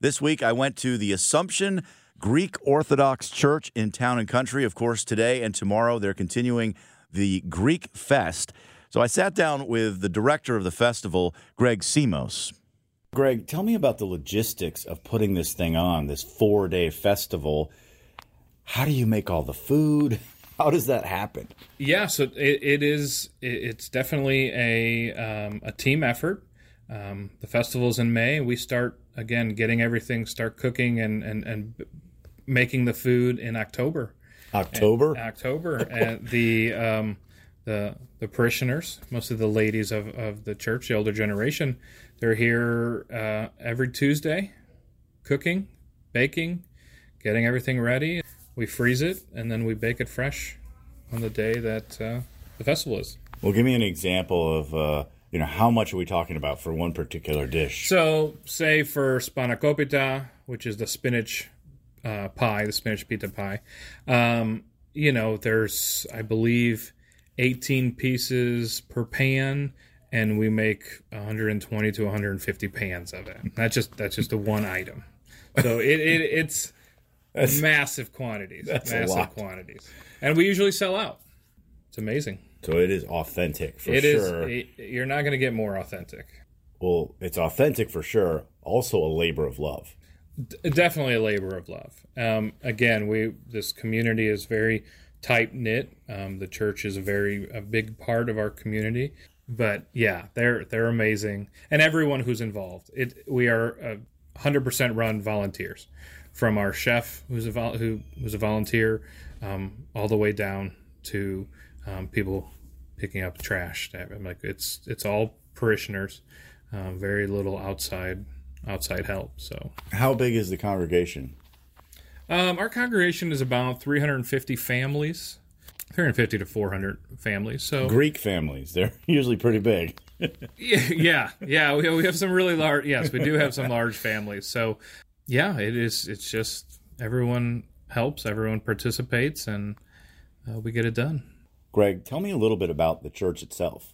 This week, I went to the Assumption Greek Orthodox Church in Town and Country. Of course, today and tomorrow, they're continuing the Greek Fest. So I sat down with the director of the festival, Greg Seemos. Greg, tell me about the logistics of putting this thing on, this four day festival. How do you make all the food? How does that happen? Yeah, so it, it is. It's definitely a um, a team effort. Um, the festival's in May. We start again getting everything, start cooking and and and making the food in October. October. And October, and the um, the the parishioners, most of the ladies of, of the church, the older generation, they're here uh, every Tuesday, cooking, baking, getting everything ready. We freeze it and then we bake it fresh on the day that uh, the festival is. Well, give me an example of uh, you know how much are we talking about for one particular dish? So, say for spanakopita, which is the spinach uh, pie, the spinach pita pie. Um, you know, there's I believe 18 pieces per pan and we make 120 to 150 pans of it. That's just that's just a one item. So it, it it's that's, massive quantities. That's massive quantities. And we usually sell out. It's amazing. So it is authentic for It is. sure. it- you're not going to get more authentic. well, it's authentic for sure. Also a labor of love. D- definitely a labor of love. Um, again, we this community is very tight knit. Um, the church is a very a big part of our community. But yeah, they're they're amazing, and everyone who's involved. It we are hundred percent run volunteers, from our chef who's a vol- who was a volunteer, um, all the way down to um, people picking up trash. I'm like it's it's all parishioners, um, very little outside outside help. So How big is the congregation? um, our congregation is about 350 families, 350 to 400 families. So Greek families, they're usually pretty big. yeah, yeah, yeah. We, we have some really large. Yes, we do have some large families. So yeah, it is. It's just everyone helps, everyone participates, and uh, we get it done. Greg, tell me a little bit about the church itself.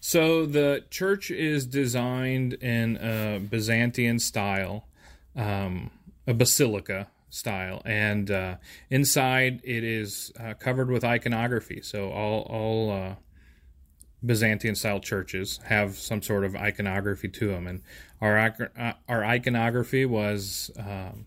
So the church is designed in a Byzantine style, um, a basilica style, and uh, inside it is uh, covered with iconography. So all all uh, Byzantine style churches have some sort of iconography to them, and our uh, our iconography was um,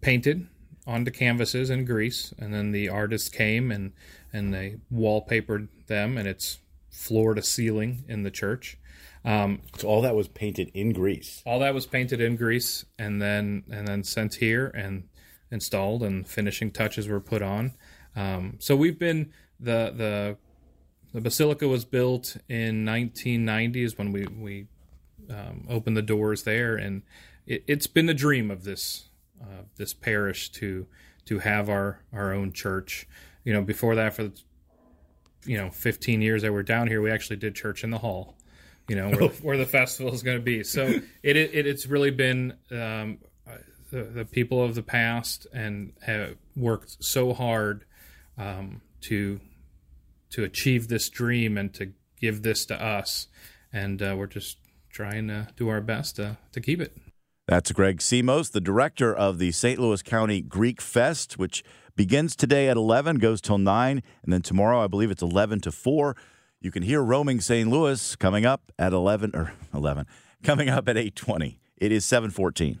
painted onto canvases in Greece, and then the artists came and and they wallpapered them, and it's floor to ceiling in the church. Um, So all that was painted in Greece. all that was painted in Greece, and then and then sent here and installed, and finishing touches were put on. Um, so we've been the the the basilica was built in 1990s when we we um, opened the doors there, and it, it's been the dream of this uh, this parish to to have our our own church. You know, before that, for you know 15 years that we're down here, we actually did church in the hall. You know, where, the, where the festival is going to be. So it, it it's really been um, the, the people of the past and have worked so hard um, to to achieve this dream and to give this to us, and uh, we're just trying to do our best to to keep it. That's Greg Seemos, the director of the St. Louis County Greek Fest, which begins today at 11, goes till 9, and then tomorrow, I believe it's 11 to 4. You can hear Roaming St. Louis coming up at 11 or 11, coming up at 8:20. It is 714.